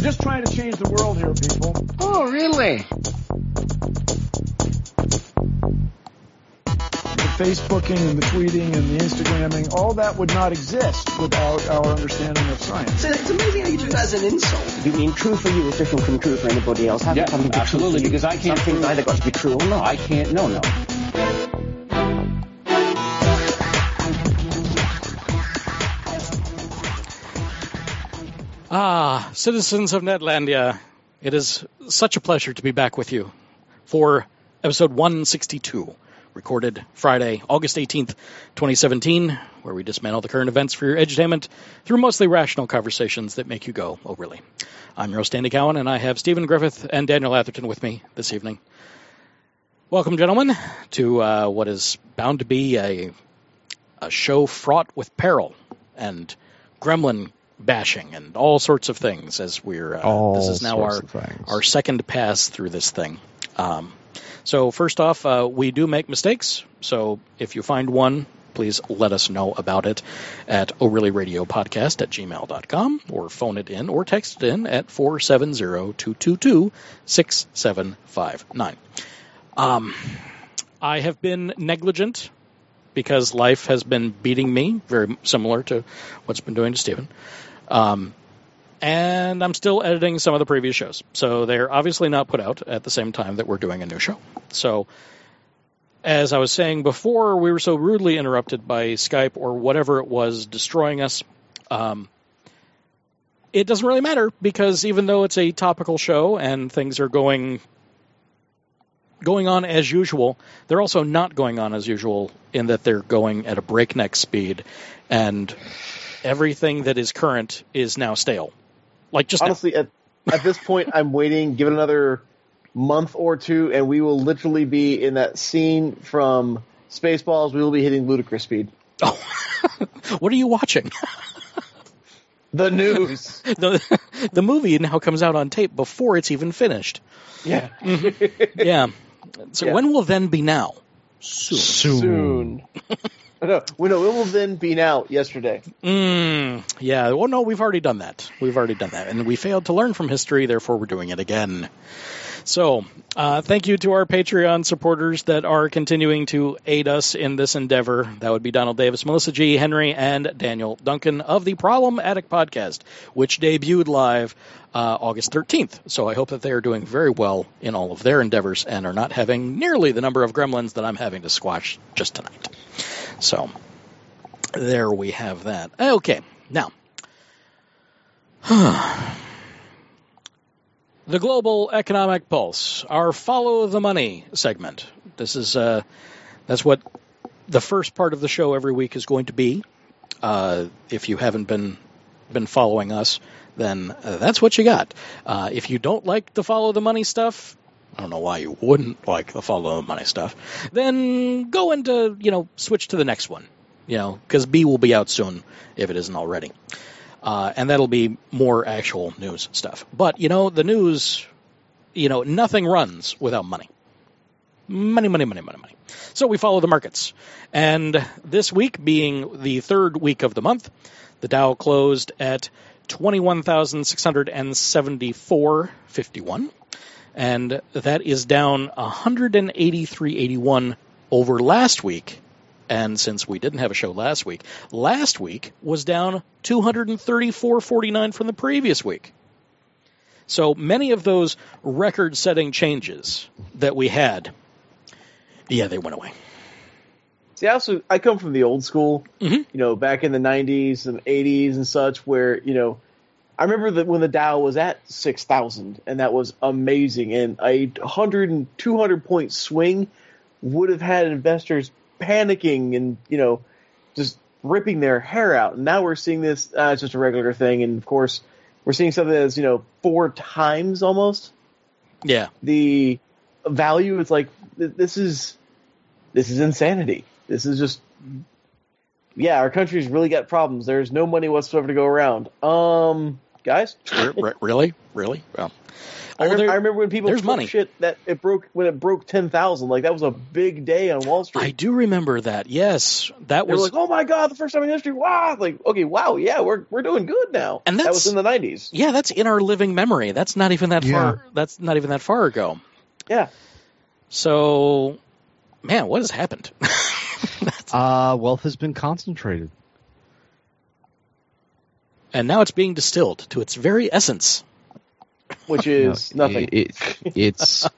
We're just trying to change the world here, people. Oh, really? The Facebooking and the tweeting and the Instagramming, all that would not exist without our understanding of science. So it's amazing how you do that as an insult. You mean true for you is different from true for anybody else? How Yeah, can something be true absolutely, because I can't Something's prove- either got to be true or not. I can't. No, no. Ah, citizens of Netlandia, it is such a pleasure to be back with you for episode 162, recorded Friday, August 18th, 2017, where we dismantle the current events for your edutainment through mostly rational conversations that make you go, oh, really. I'm your host, Andy Cowan, and I have Stephen Griffith and Daniel Atherton with me this evening. Welcome, gentlemen, to uh, what is bound to be a, a show fraught with peril and gremlin bashing and all sorts of things as we're uh, All this is now our sorts of things. our second pass through this thing. Um, so first off, uh, we do make mistakes. So if you find one, please let us know about it at Podcast at gmail.com or phone it in or text it in at 470-222-6759. Um, I have been negligent because life has been beating me, very similar to what's been doing to Stephen. Um, and I'm still editing some of the previous shows. So they're obviously not put out at the same time that we're doing a new show. So, as I was saying before, we were so rudely interrupted by Skype or whatever it was destroying us. Um, it doesn't really matter because even though it's a topical show and things are going going on as usual, they're also not going on as usual in that they're going at a breakneck speed and everything that is current is now stale. Like just now. honestly at at this point i'm waiting give it another month or two and we will literally be in that scene from spaceballs we will be hitting ludicrous speed Oh, what are you watching? the news the The movie now comes out on tape before it's even finished. yeah mm-hmm. Yeah. So Yeah. when will then be now? Soon. soon no we know it will then be out yesterday Mm, yeah. Well, no, we've already done that. We've already done that, and we failed to learn from history. Therefore, we're doing it again. So, uh, thank you to our Patreon supporters that are continuing to aid us in this endeavor. That would be Donald Davis, Melissa G. Henry, and Daniel Duncan of the Problem Addict podcast, which debuted live uh, August 13th. So I hope that they are doing very well in all of their endeavors and are not having nearly the number of gremlins that I'm having to squash just tonight. So, there we have that. Okay, now. the Global Economic Pulse, our Follow the Money segment. This is uh, that's what the first part of the show every week is going to be. Uh, if you haven't been been following us, then uh, that's what you got. Uh, if you don't like the Follow the Money stuff, I don't know why you wouldn't like the Follow the Money stuff. Then go into you know switch to the next one. You know because B will be out soon if it isn't already uh, and that'll be more actual news stuff. But you know, the news, you know, nothing runs without money. Money, money, money, money, money. So we follow the markets, and this week being the third week of the month, the Dow closed at twenty-one thousand six hundred and that is down one hundred and eighty-three eighty-one over last week and since we didn't have a show last week, last week was down 234.49 from the previous week. So many of those record setting changes that we had, yeah, they went away. see I also i come from the old school Mhm. you know back in the 90s and 80s and such where you know I remember that when the Dow was at 6,000 and that was amazing and a 100 and 200 point swing would have had investors panicking and, you know, just ripping their hair out. And now we're seeing this, uh, it's just a regular thing. And of course, we're seeing something that's, you know, four times almost Yeah. the value. It's like, this is, this is insanity. This is just, yeah, our country's really got problems. There's no money whatsoever to go around. Um, guys. Re- re- really, really? Well, I, remember, there- I remember when people there's money. shit that it broke when it broke ten thousand. Like that was a big day on Wall Street. I do remember that. Yes, that They were was like, "Oh my god, the first time in history!" Wow, like okay, wow, yeah, we're we're doing good now. And that that's- was in the nineties. yeah, that's in our living memory. That's not even that Yeah. far. That's not even that far ago. Yeah, So, man, what has happened? Uh, wealth has been concentrated. And now it's being distilled to its very essence. which is No, nothing. It, it's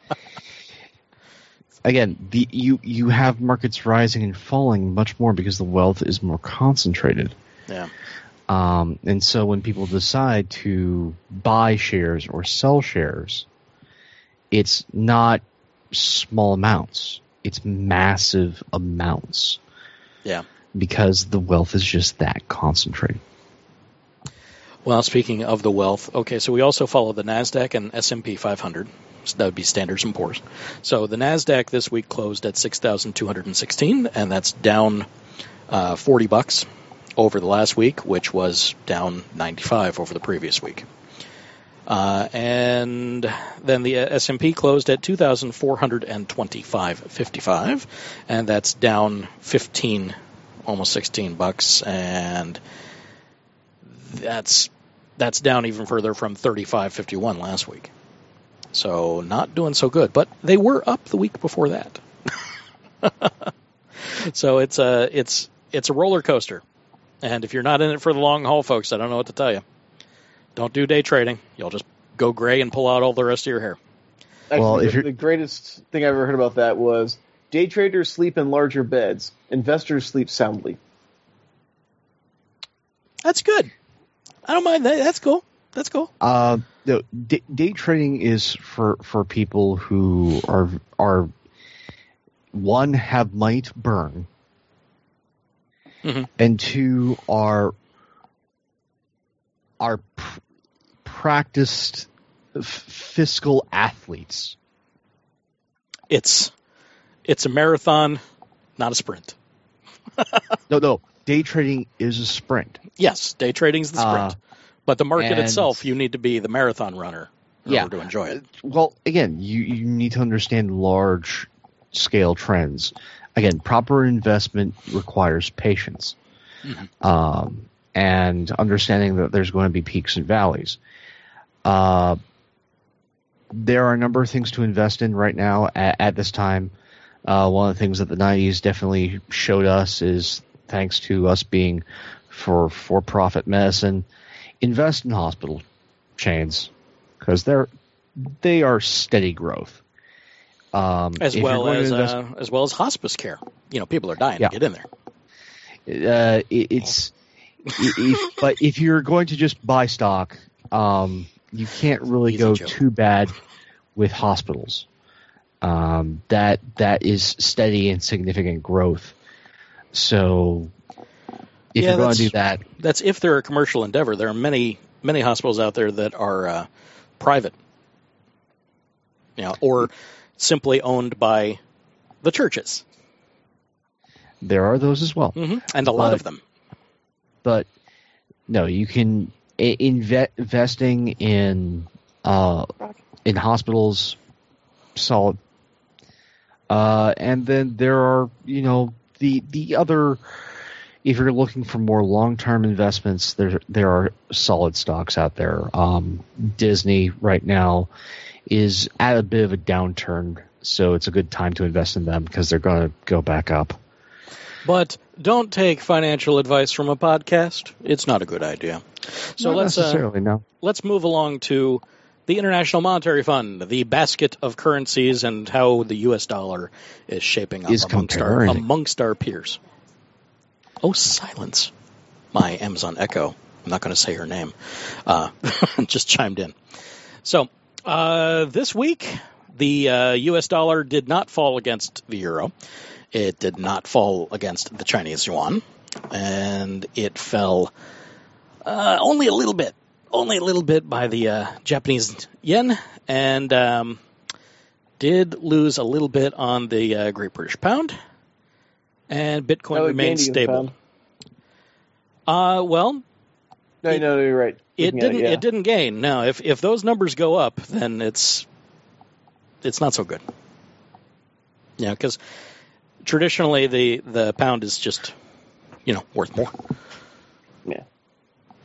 again the you you have markets rising and falling much more because the wealth is more concentrated. Yeah. Um, and so when people decide to buy shares or sell shares, it's not small amounts; it's massive amounts Yeah. because the wealth is just that concentrated. Well, speaking of the wealth, okay, so we also follow the Nasdaq and S&P 500. So that would be Standards and Poor's. So the Nasdaq this week closed at 6,216, and that's down uh, 40 bucks over the last week, which was down 95 over the previous week. Uh, and then the S&P closed at 2,425.55, and that's down 15, almost 16 bucks, and that's that's down even further from 35.51 last week. So not doing so good, but they were up the week before that. so it's a it's it's a roller coaster, and if you're not in it for the long haul, folks, I don't know what to tell you. Don't do day trading; you'll just go gray and pull out all the rest of your hair. Actually, Well, if the, the greatest thing I ever heard about that was day traders sleep in larger beds, investors sleep soundly. That's good. I don't mind that. That's cool. That's cool. Uh, no, day, day trading is for for people who are are one have money to burn, Mhm. and two are are pr- practiced f- fiscal athletes. It's it's a marathon, not a sprint. No, no, day trading is a sprint. Yes, day trading is the sprint. Uh, but the market itself, you need to be the marathon runner in Yeah. order to enjoy it. Well, again, you, you need to understand large scale trends. Again, proper investment requires patience Mhm. um, and understanding that there's going to be peaks and valleys. Uh, there are a number of things to invest in right now at, at this time. Uh, one of the things that the 90s definitely showed us is thanks to us being for for profit medicine, invest in hospital chains because they're they are steady growth. Um, As well as invest- uh, as well as hospice care. You know, people are dying Yeah. to get in there. uh, it, it's if, but if you're going to just buy stock, um, you can't really Easy go joke. too bad with hospitals. Um, that that is steady and significant growth. So if Yeah, you're going to do that, That's if they're a commercial endeavor. There are many many hospitals out there that are uh, private, you know, or simply owned by the churches, there are those as well. hmm and a lot But- of them. but no, you can inve- investing in uh, in hospitals, solid. Uh, and then there are you know the the other. If you're looking for more long term investments, there there are solid stocks out there. Um, Disney right now is at a bit of a downturn, so it's a good time to invest in them because they're going to go back up. But don't take financial advice from a podcast. It's not a good idea. So Not let's uh, no. let's move along to the International Monetary Fund, the basket of currencies, and how the U.S. dollar is shaping up Is amongst our, amongst our peers. Oh, silence! My Amazon Echo. I'm not going to say her name. Uh, just chimed in. So uh, this week, the uh, U.S. dollar did not fall against the euro. It did not fall against the Chinese yuan, and it fell uh, only a little bit, only a little bit by the uh, Japanese yen, and um, did lose a little bit on the uh, Great British Pound, and Bitcoin How it remains stable. Uh, well, No, It- no, no, you're right. it it didn't yeah. it didn't gain. Now, if if those numbers go up, then it's it's not so good. Yeah, because traditionally the the pound is just you know worth more. Yeah.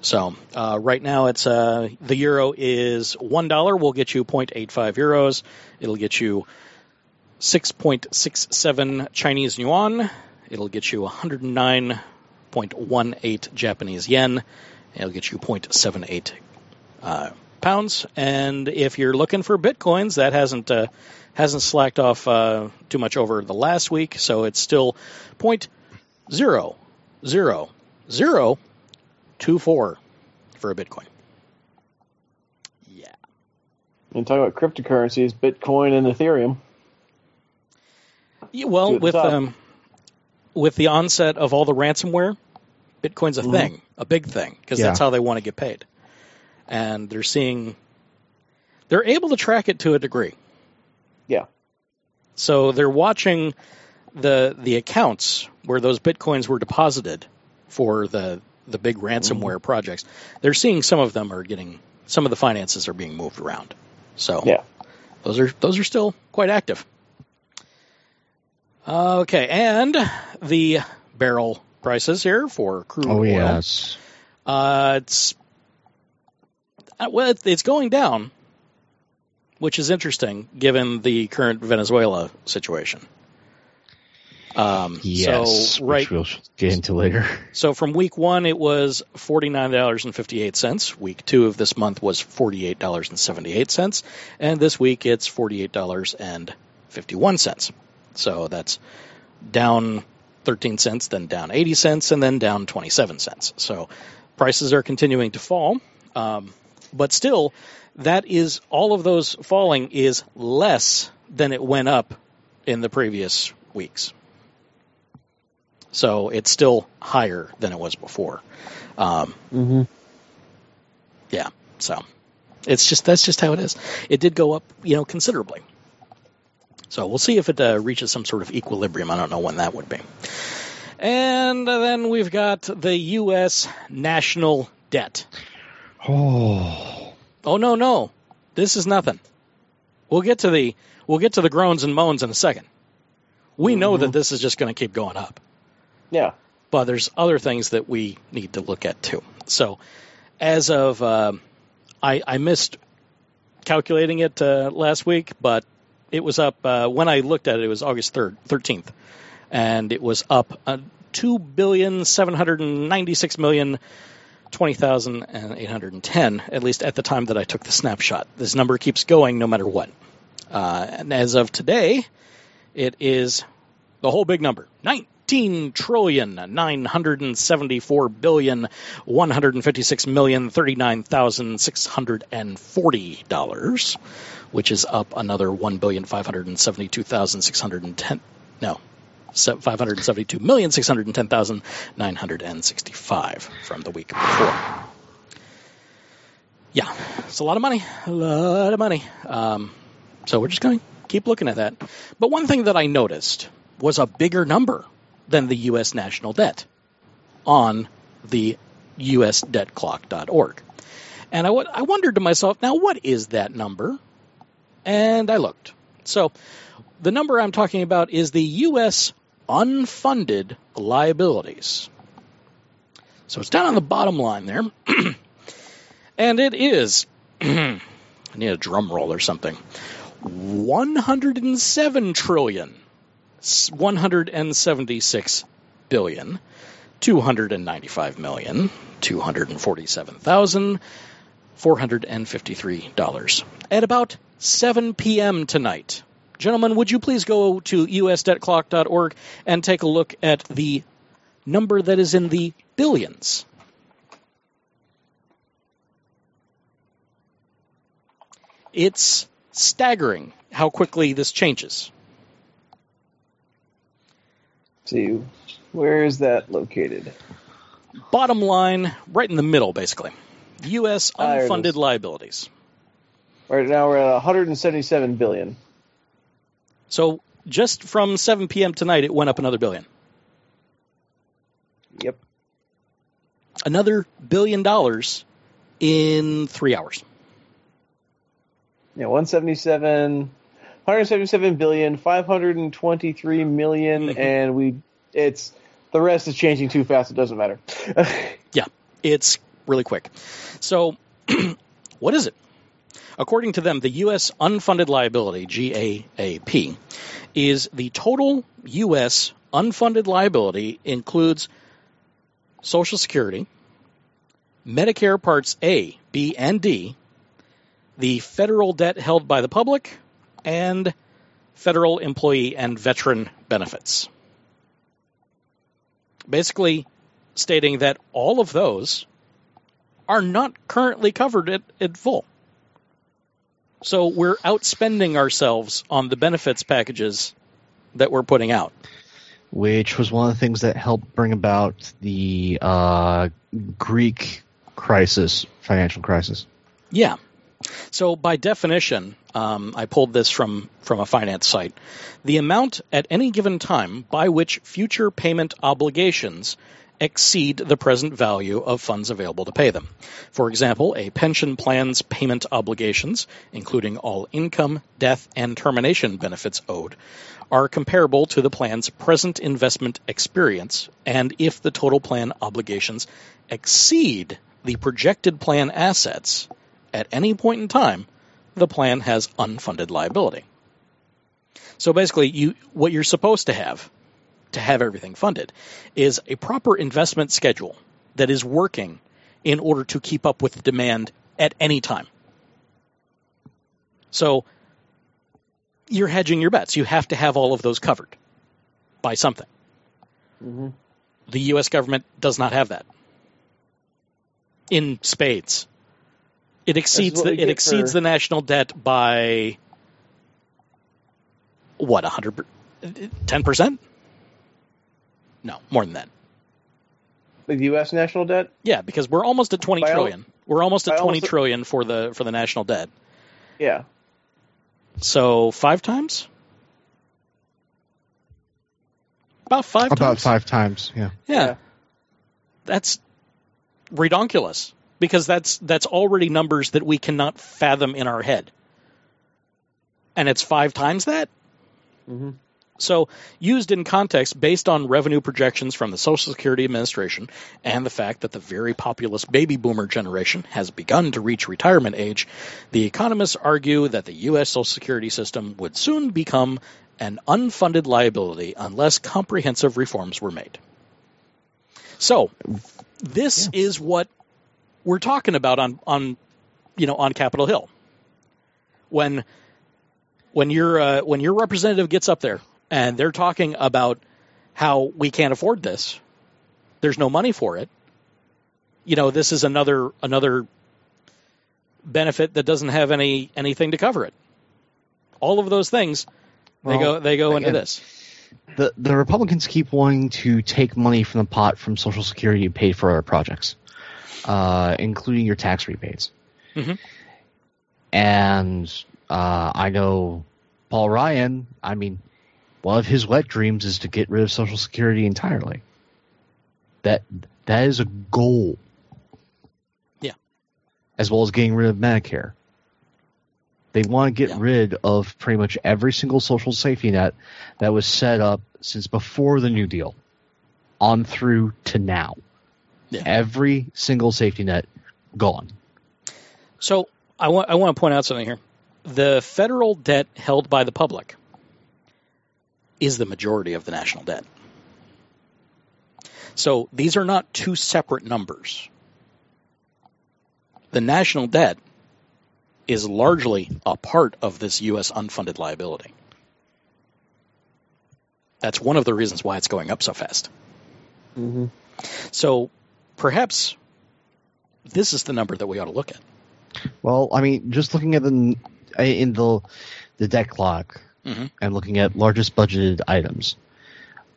So uh, right now it's uh, the euro is one dollar. We'll get you 0.85 euros. It'll get you 6.67 Chinese yuan. It'll get you 109.18 Japanese yen. It'll get you 0.78 uh, pounds. And if you're looking for bitcoins, that hasn't uh, hasn't slacked off uh, too much over the last week, so it's still point zero zero zero two four for a bitcoin. Yeah. And talking about cryptocurrencies, Bitcoin and Ethereum. Yeah, well, at the with um, with the onset of all the ransomware, Bitcoin's a Mhm. thing, a big thing, because Yeah. that's how they want to get paid. And they're seeing, they're able to track it to a degree. Yeah. So they're watching the the accounts where those bitcoins were deposited for the the big ransomware projects. They're seeing some of them are getting some of the finances are being moved around. So Yeah. those are those are still quite active. Okay, and the barrel prices here for crude Oh oil. yes. Uh, it's uh, well, it's going down, which is interesting given the current Venezuela situation. Um, Yes. So right, Which we'll get into later. so from week one it was forty nine dollars and fifty eight cents. Week two of this month was forty eight dollars and seventy eight cents, and this week it's forty eight dollars and fifty one cents. So that's down thirteen cents, then down eighty cents, and then down twenty seven cents. So prices are continuing to fall, um, but still, that is all of those falling is less than it went up in the previous weeks. So it's still higher than it was before. Um, Mm-hmm. yeah, so it's just that's just how it is. It did go up, you know, considerably. So we'll see if it uh, reaches some sort of equilibrium. I don't know when that would be. And then we've got the U.S. national debt. Oh. Oh no, no, this is nothing. We'll get to the we'll get to the groans and moans in a second. We know that this is just going to keep going up. Yeah. but there's other things that we need to look at too. So, as of um I, I missed calculating it uh, last week, but it was up uh, when I looked at it. It was August third, thirteenth, and it was up uh, two billion seven hundred and ninety six million twenty thousand and eight hundred and ten. At least at the time that I took the snapshot. This number keeps going no matter what. Uh, and as of today, it is the whole big number 19 trillion 974 billion 156 million 39,640 dollars which is up another 1 billion 572,610 no se- 572 million 610,965 from the week before. Yeah it's a lot of money a lot of money. Um, so we're just going to keep looking at that. But one thing that I noticed was a bigger number than the U.S. national debt on the usdebtclock.org. And I, w- I wondered to myself, now what is that number? And I looked. So the number I'm talking about is the U.S. unfunded liabilities. So it's down on the bottom line there. and it is, I need a drum roll or something, 107 trillion. 176 billion 295 million 247,453 dollars at about 7 p.m. tonight. Gentlemen, would you please go to usdebtclock.org and take a look at the number that is in the billions? It's staggering how quickly this changes. See, where is that located? bottom line, right in the middle, basically. U.S. Unfunded liabilities. Right now we're at 177 billion. So just from 7 p.m. tonight, it went up another billion. Yep. Another billion dollars in three hours. Yeah, 177, 177 billion, 523 million, Mhm. and we it's the rest is changing too fast. It doesn't matter. Yeah, it's really quick. So, what is it? According to them, the U.S. unfunded liability, GAAP, is the total U.S. unfunded liability includes Social Security, Medicare Parts A, B, and D, the federal debt held by the public, and federal employee and veteran benefits. Basically, stating that all of those are not currently covered at, at full. So we're outspending ourselves on the benefits packages that we're putting out. which was one of the things that helped bring about the uh, Greek crisis, financial crisis. Yeah. So by definition, um, I pulled this from from a finance site. The amount at any given time by which future payment obligations exceed the present value of funds available to pay them. For example, a pension plan's payment obligations, including all income, death, and termination benefits owed, are comparable to the plan's present investment experience, and if the total plan obligations exceed the projected plan assets at any point in time, the plan has unfunded liability. So basically, you what you're supposed to have to have everything funded is a proper investment schedule that is working in order to keep up with demand at any time. So you're hedging your bets. You have to have all of those covered by something. Mhm. The U.S. government does not have that in spades. It exceeds the it exceeds for- the national debt by what a hundred ten percent? No, more than that. The U.S. national debt. Yeah, because we're almost at twenty By al- We're almost at twenty almost- trillion for the for the national debt. Yeah. So five times. About five About times. five times, yeah. Yeah. Yeah. That's redonkulous because that's that's already numbers that we cannot fathom in our head. And it's five times that? Mhm. So, used in context based on revenue projections from the Social Security Administration and the fact that the very populous baby boomer generation has begun to reach retirement age, the economists argue that the U.S. Social Security system would soon become an unfunded liability unless comprehensive reforms were made. So, this is what we're talking about on, on you know on Capitol Hill. When when your uh, when your representative gets up there and they're talking about how we can't afford this, there's no money for it. You know, this is another another benefit that doesn't have any anything to cover it. All of those things they Well, go they go into this. The the Republicans keep wanting to take money from the pot from Social Security to pay for other projects, uh, including your tax rebates. Mhm. And uh, I know Paul Ryan. I mean, one of his wet dreams is to get rid of Social Security entirely. That that is a goal. Yeah. As well as getting rid of Medicare. They want to get Yeah. rid of pretty much every single social safety net that was set up since before the New Deal on through to now. Yeah. Every single safety net gone. So I want I want to point out something here. The federal debt held by the public is the majority of the national debt. So these are not two separate numbers. The national debt is largely a part of this U.S. unfunded liability. That's one of the reasons why it's going up so fast. Mhm. So perhaps this is the number that we ought to look at. Well, I mean, just looking at the in the the debt clock Mhm. and looking at largest budgeted items,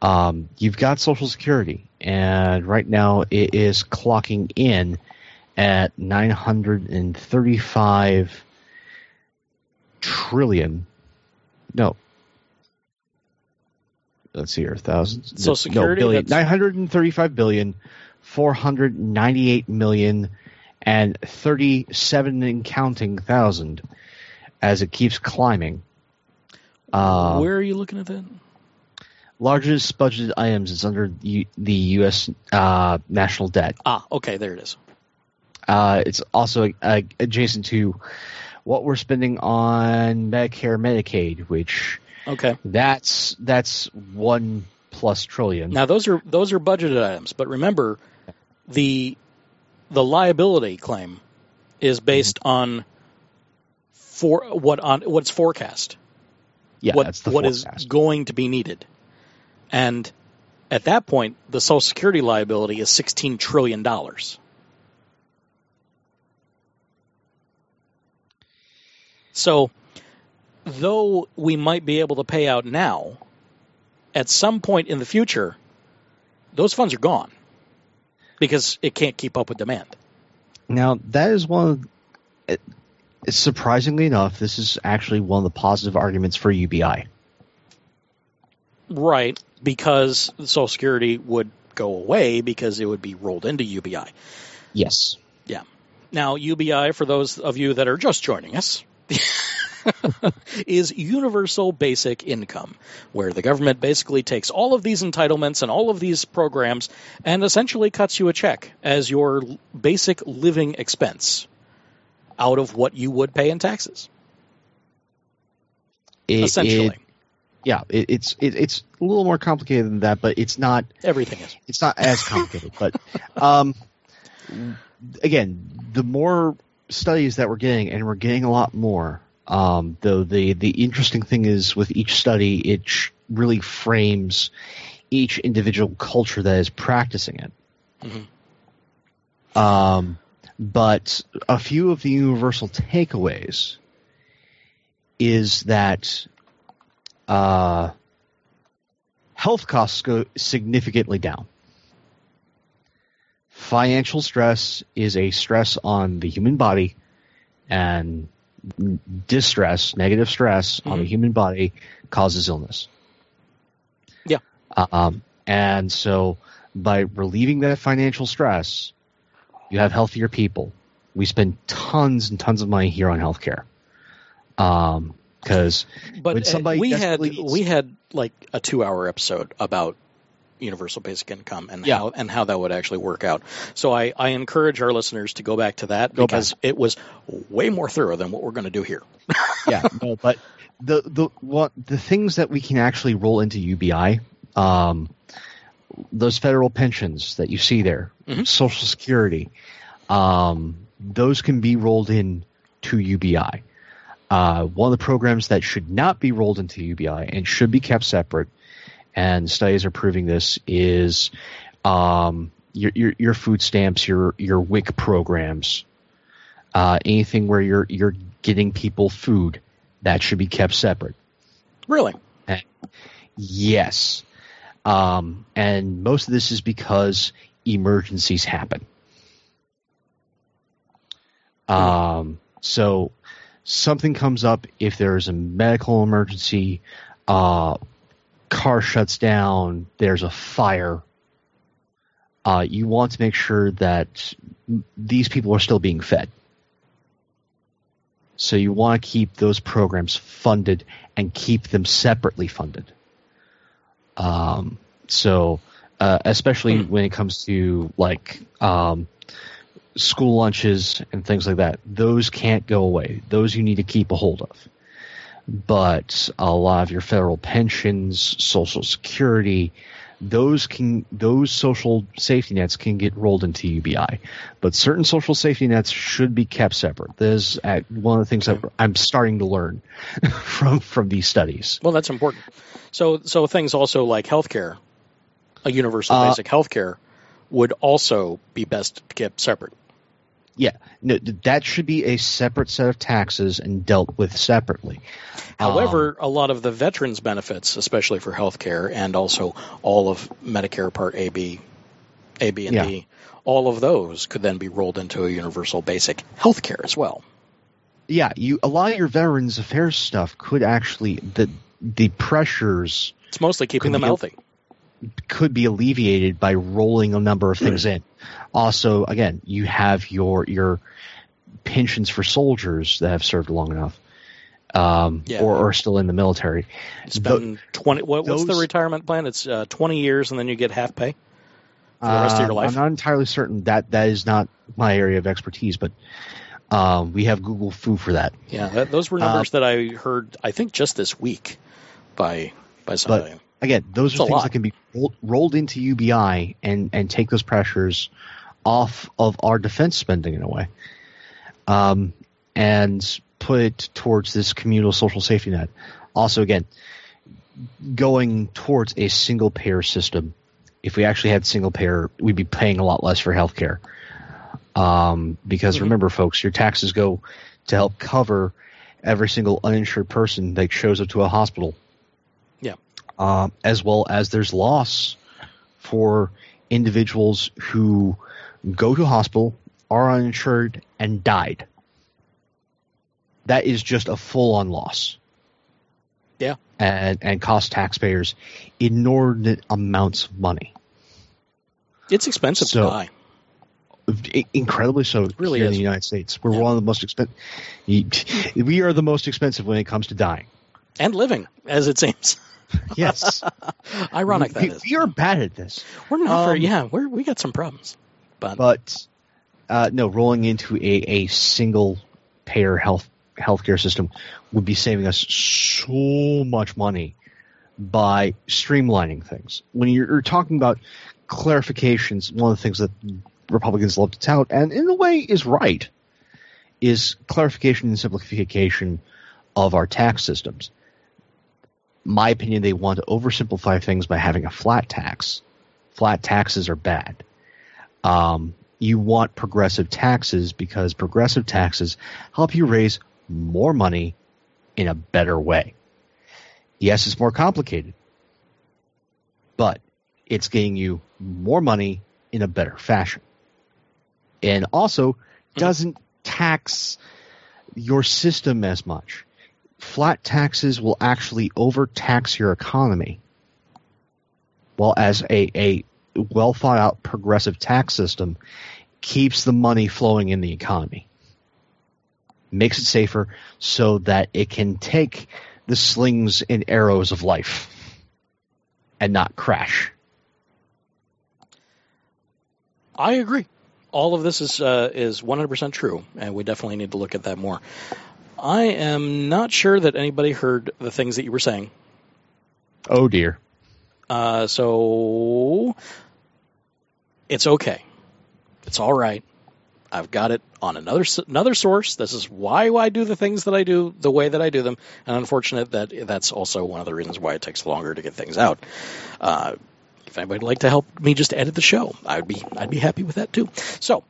um, you've got Social Security, and right now it is clocking in at nine hundred and thirty-five trillion. No. Let's see here, thousands. Social Security, no, billion. Nine hundred and thirty-five billion, four hundred ninety-eight million, and 37 and counting thousand as it keeps climbing. Uh, Where are you looking at that? largest budgeted items is under the, the U.S. Uh, national debt. Ah, okay, there it is. Uh, it's also uh, adjacent to what we're spending on Medicare, Medicaid, which Okay. that's that's one plus trillion. Now those are those are budgeted items, but remember the the liability claim is based mm-hmm. on for what on what's forecast. yeah, what that's the what is forecast. going to be needed. And at that point, the Social Security liability is sixteen trillion dollars. So, though we might be able to pay out now, at some point in the future, those funds are gone because it can't keep up with demand. Now that is one. Of, it, surprisingly enough, this is actually one of the positive arguments for UBI. Right, because Social Security would go away because it would be rolled into UBI. Yes. Yeah. Now, UBI, for those of you that are just joining us, is universal basic income, where the government basically takes all of these entitlements and all of these programs and essentially cuts you a check as your basic living expense out of what you would pay in taxes. It- essentially, it- yeah, it, it's it, it's a little more complicated than that, but it's not everything is. it's not as complicated. but um, again, the more studies that we're getting, and we're getting a lot more. Um, though the the interesting thing is with each study, it sh- really frames each individual culture that is practicing it. Um, but a few of the universal takeaways is that uh, health costs go significantly down. Financial stress is a stress on the human body, and distress, negative stress on the Mhm. human body causes illness. Yeah. Um, and so by relieving that financial stress, you have healthier people. We spend tons and tons of money here on healthcare. Um, because But When uh, somebody we had needs- we had like a two hour episode about universal basic income and Yeah. how and how that would actually work out. So I, I encourage our listeners to go back to that Go because it was way more thorough than what we're going to do here. yeah, no, but the the what the things that we can actually roll into UBI, um, those federal pensions that you see there, Mhm. Social Security, um, those can be rolled in to UBI. Uh, one of the programs that should not be rolled into UBI and should be kept separate, and studies are proving this, is um, your, your your food stamps, your your WIC programs, uh, anything where you're you're getting people food that should be kept separate. Really? Yes, um, and most of this is because emergencies happen. Um, so something comes up if there's a medical emergency, uh, car shuts down, there's a fire. Uh, you want to make sure that these people are still being fed. So you want to keep those programs funded and keep them separately funded. Um, so, uh, especially Hmm. when it comes to like um, school lunches and things like that, those can't go away. Those you need to keep a hold of. But a lot of your federal pensions, Social Security, those can those social safety nets can get rolled into UBI, but certain social safety nets should be kept separate. There's uh, one of the things that I'm starting to learn from from these studies. Well, that's important. So so things also like healthcare, a universal Uh, basic healthcare, would also be best kept separate. Yeah, no, that should be a separate set of taxes and dealt with separately. However, Um, a lot of the veterans benefits, especially for healthcare and also all of Medicare Part A, B, A, B, and Yeah. D, all of those could then be rolled into a universal basic healthcare as well. yeah, you a lot of your veterans affairs stuff could actually the the pressures It's mostly keeping them healthy. could be alleviated by rolling a number of things in. Also, again, you have your your pensions for soldiers that have served long enough, um, Yeah. or are still in the military. Spend twenty. What, what's the retirement plan? It's uh, twenty years, and then you get half pay for the rest of your Um, life. I'm not entirely certain that that is not my area of expertise, but um, we have Google Foo for that. Yeah, that, those were Uh, numbers that I heard. I think just this week by by somebody. Again, those a are things lot. that can be rolled, rolled into UBI and and take those pressures off of our defense spending in a way, um, and put it towards this communal social safety net. Also, again, going towards a single payer system. If we actually had single payer, we'd be paying a lot less for healthcare. Um, because Mhm. remember, folks, your taxes go to help cover every single uninsured person that shows up to a hospital. Um, as well as there's loss for individuals who go to hospital, are uninsured, and died. That is just a full on loss. Yeah. And, and cost taxpayers inordinate amounts of money. It's expensive So- to buy. I- Incredibly so really here in the United States. We're Yeah. one of the most expensive. We are the most expensive when it comes to dying. And living, as it seems. Yes. Ironic that we, is. we are bad at this. We're not very. um, Yeah, we're we got some problems, but, but uh, no, rolling into a, a single payer health healthcare system would be saving us so much money by streamlining things. When you're, you're talking about clarifications, one of the things that Republicans love to tout, and in a way is right, is clarification and simplification of our tax systems. My opinion, they want to oversimplify things by having a flat tax. Flat taxes are bad um, you want progressive taxes because progressive taxes help you raise more money in a better way. Yes, it's more complicated, but it's getting you more money in a better fashion. And also doesn't tax your system as much. Flat taxes will actually overtax your economy. While as a, a well thought out progressive tax system keeps the money flowing in the economy, makes it safer so that it can take the slings and arrows of life and not crash. I agree. All of this is uh, is 100% true, and we definitely need to look at that more. I am not sure that anybody heard the things that you were saying. Oh dear. Uh, so it's okay. It's all right. I've got it on another another source. This is why I do the things that I do the way that I do them. And unfortunate that that's also one of the reasons why it takes longer to get things out. Uh, if anybody'd like to help me just edit the show, I'd be I'd be happy with that too. So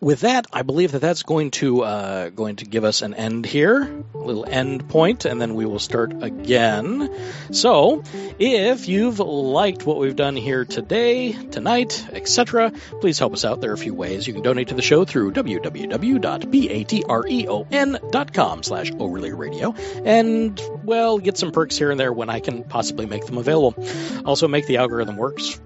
with that, I believe that that's going to uh, going to give us an end here, a little end point, and then we will start again. So, if you've liked what we've done here today, tonight, etc., please help us out. There are a few ways you can donate to the show through www.patreon.com slash overly radio, and well, get some perks here and there when I can possibly make them available. Also, make the algorithm works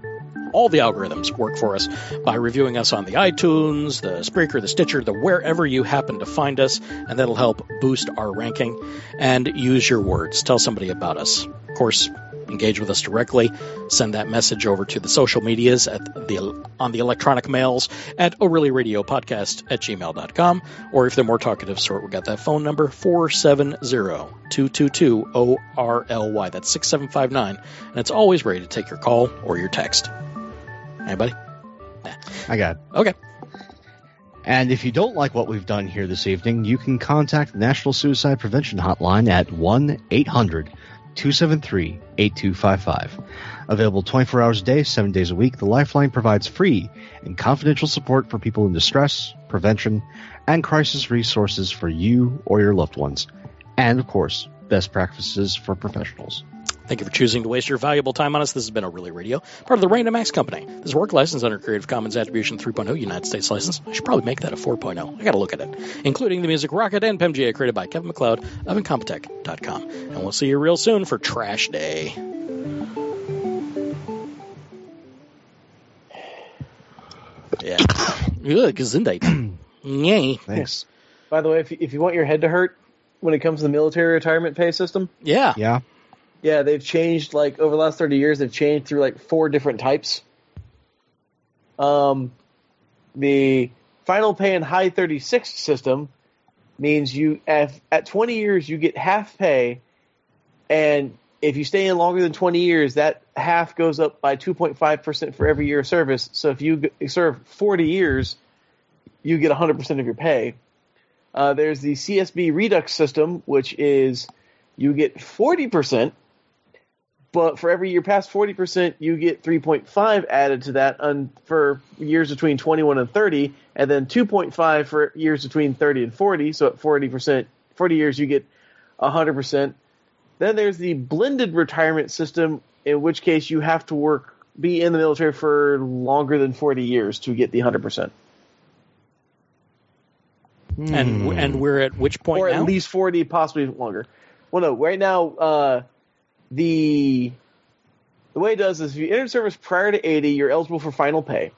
all the algorithms work for us by reviewing us on the iTunes, the Spreaker, the Stitcher, the wherever you happen to find us, and that'll help boost our ranking. And use your words. Tell somebody about us. Of course, engage with us directly. Send that message over to the social medias at the on the electronic mails at Podcast at gmail.com. Or if they're more talkative sort, we got that phone number 470-222-ORLY. That's 6759. And it's always ready to take your call or your text. Anybody? I got it. Okay. And if you don't like what we've done here this evening, you can contact the National Suicide Prevention Hotline at 1 800 273 8255. Available 24 hours a day, 7 days a week, the Lifeline provides free and confidential support for people in distress, prevention, and crisis resources for you or your loved ones. And, of course, best practices for professionals. Thank you for choosing to waste your valuable time on us. This has been a Really Radio, part of the Random Acts Company. This work license under Creative Commons Attribution 3.0 United States license. I should probably make that a 4.0. I got to look at it. Including the music Rocket and Pamgaea created by Kevin MacLeod of Incompetech.com. And we'll see you real soon for Trash Day. Yeah. Ugh, Gesundheit. Yay. Thanks. By the way, if you, if you want your head to hurt when it comes to the military retirement pay system, Yeah. Yeah. Yeah, they've changed like over the last thirty years. They've changed through like four different types. Um, the final pay and high thirty six system means you at, at twenty years you get half pay, and if you stay in longer than twenty years, that half goes up by two point five percent for every year of service. So if you serve forty years, you get hundred percent of your pay. Uh, there's the CSB Redux system, which is you get 40%, but for every year past 40%, you get 3.5 added to that un- for years between 21 and 30, and then 2.5 for years between 30 and 40. So at 40%, 40 years, you get 100%. Then there's the blended retirement system, in which case you have to work, be in the military for longer than 40 years to get the 100%. And and we're at which point or now? at least 40, possibly longer. Well, no, right now, uh, the the way it does is if you entered service prior to 80, you're eligible for final pay.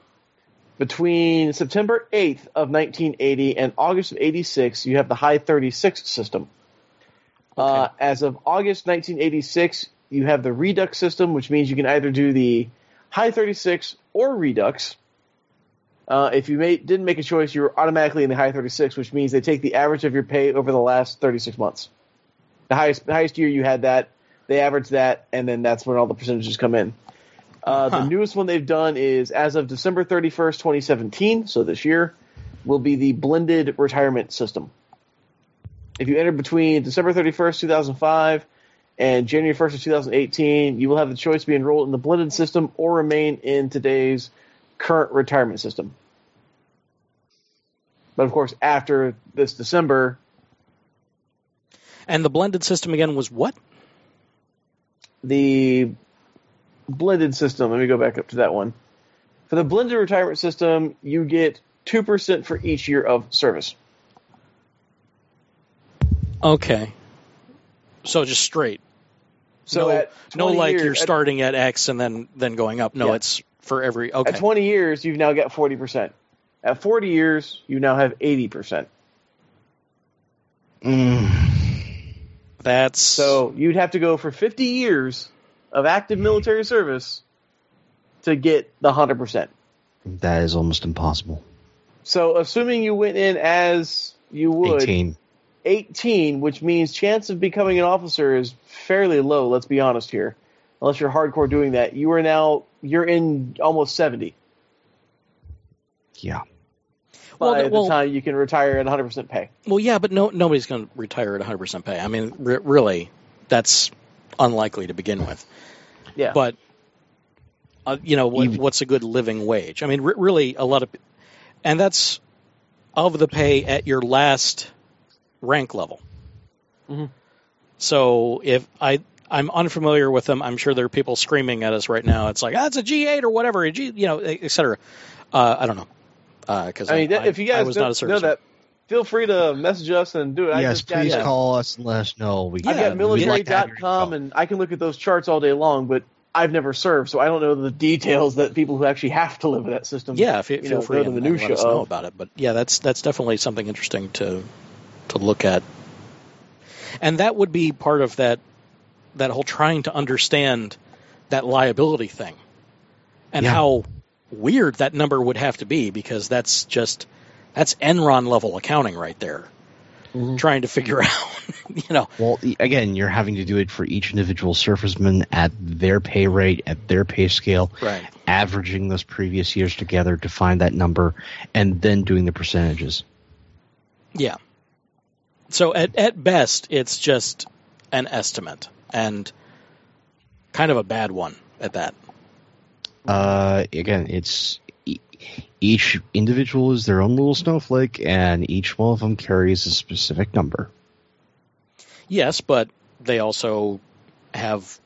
Between September 8th of 1980 and August of 86, you have the high 36 system. Uh, as of August 1986, you have the Redux system, which means you can either do the high 36 or Redux. Uh, if you made, didn't make a choice, you're automatically in the high 36, which means they take the average of your pay over the last 36 months. The highest, the highest year you had that, they average that, and then that's when all the percentages come in. Uh, The newest one they've done is as of December 31st, 2017, so this year, will be the blended retirement system. If you enter between December 31st, 2005 and January 1st of 2018, you will have the choice to be enrolled in the blended system or remain in today's current retirement system. But of course, after this December, and the blended system again was what? The blended system, let me go back up to that one. For the blended retirement system, you get 2% for each year of service. Okay. So just straight. So no, at no 20 like years- you're at- starting at X and then then going up. No, Yeah. it's for every okay. At 20 years, you've now got 40%. At 40 years, you now have 80%. Mm. That's So you'd have to go for 50 years of active military service to get the 100%. That is almost impossible. So assuming you went in as you would 18. 18, which means chance of becoming an officer is fairly low, let's be honest here. Unless you're hardcore doing that, you are now you're in almost 70 Yeah. Well, by the- the time you can retire at 100% pay. well, yeah, but no nobody's going to retire at 100 percent pay. I mean, re- really, that's unlikely to begin with. Yeah. But uh, you know, what, what's a good living wage? I mean, re- really, a lot of, and that's of the pay at your last rank level. Mhm. So if I I'm unfamiliar with them, I'm sure there are people screaming at us right now. It's like, ah, it's a G8 or whatever, a G, you know, et cetera. Uh, I don't know. Uh, because I mean, that- if you I guys was don't not a know that, feel free to message us and do it. I yes, just got- please yeah. call us and let us know. We I've Yeah, got we'd like to have your military.com info. and I can look at those charts all day long, but I've never served, so I don't know the details that people who actually have to live with that system. Yeah, if you, you feel know, free to the and minutia let us know of. about it. But yeah, that's that's definitely something interesting to to look at, and that would be part of that that whole trying to understand that liability thing, and Yeah. how weird that number would have to be because that's just that's Enron level accounting right there, Mhm. trying to figure out, you know, Well, again, you're having to do it for each individual surfaceman at their pay rate, at their pay scale, right. averaging those previous years together to find that number, and then doing the percentages. Yeah. So at at best, it's just an estimate and kind of a bad one at that. Uh, again, it's each individual is their own little snowflake, and each one of them carries a specific number. Yes, but they also have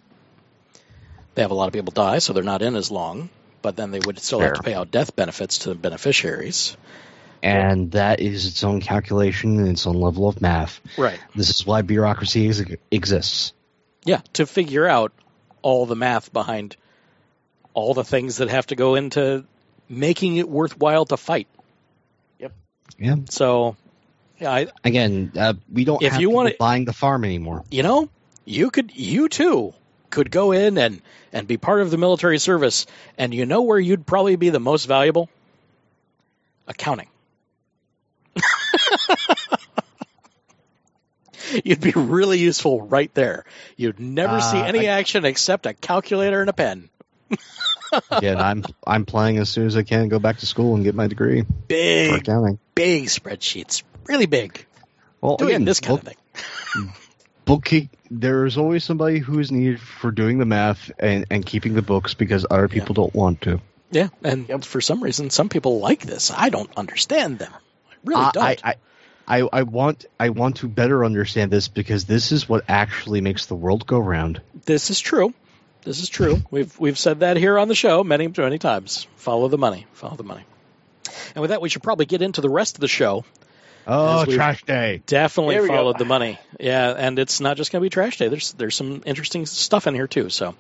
they have a lot of people die, so they're not in as long. But then they would still have to pay out death benefits to the beneficiaries. And that is its own calculation and its own level of math. Right. This is why bureaucracy ex- exists. Yeah, to figure out all the math behind all the things that have to go into making it worthwhile to fight. Yep. Yeah. So, yeah, I, Again, uh, we don't If have you people wanna- buying the farm anymore. you know, you could, you too, could go in and and be part of the military service, and you know where you'd probably be the most valuable? Accounting. You'd be really useful right there. You'd never see Uh, any I- action except a calculator and a pen. Again, I'm I'm playing as soon as I can go back to school and get my degree Big, accounting. big spreadsheets. Really big. Well, Doing again, this kind book, of thing. bookkeep. There's always somebody who is needed for doing the math and, and keeping the books because other people don't want to. Yeah, and for some reason, some people like this. I don't understand them. I really I- don't. I, I, I, I want I want to better understand this because this is what actually makes the world go round. this is true. This is true. We've we've said that here on the show many many times. Follow the money. Follow the money. And with that, we should probably get into the rest of the show. Oh, trash day! Definitely There we go. followed the money. Yeah, and it's not just going to be trash day. There's there's some interesting stuff in here too. So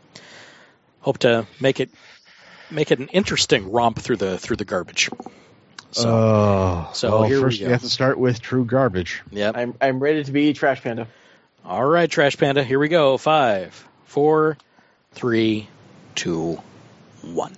hope to make it make it an interesting romp through the through the garbage. So oh, so well, here we first go. we have to start with true garbage. yeah. I'm I'm ready to be Trash Panda. All right, Trash Panda. Here we go. Five, four, three, two, one.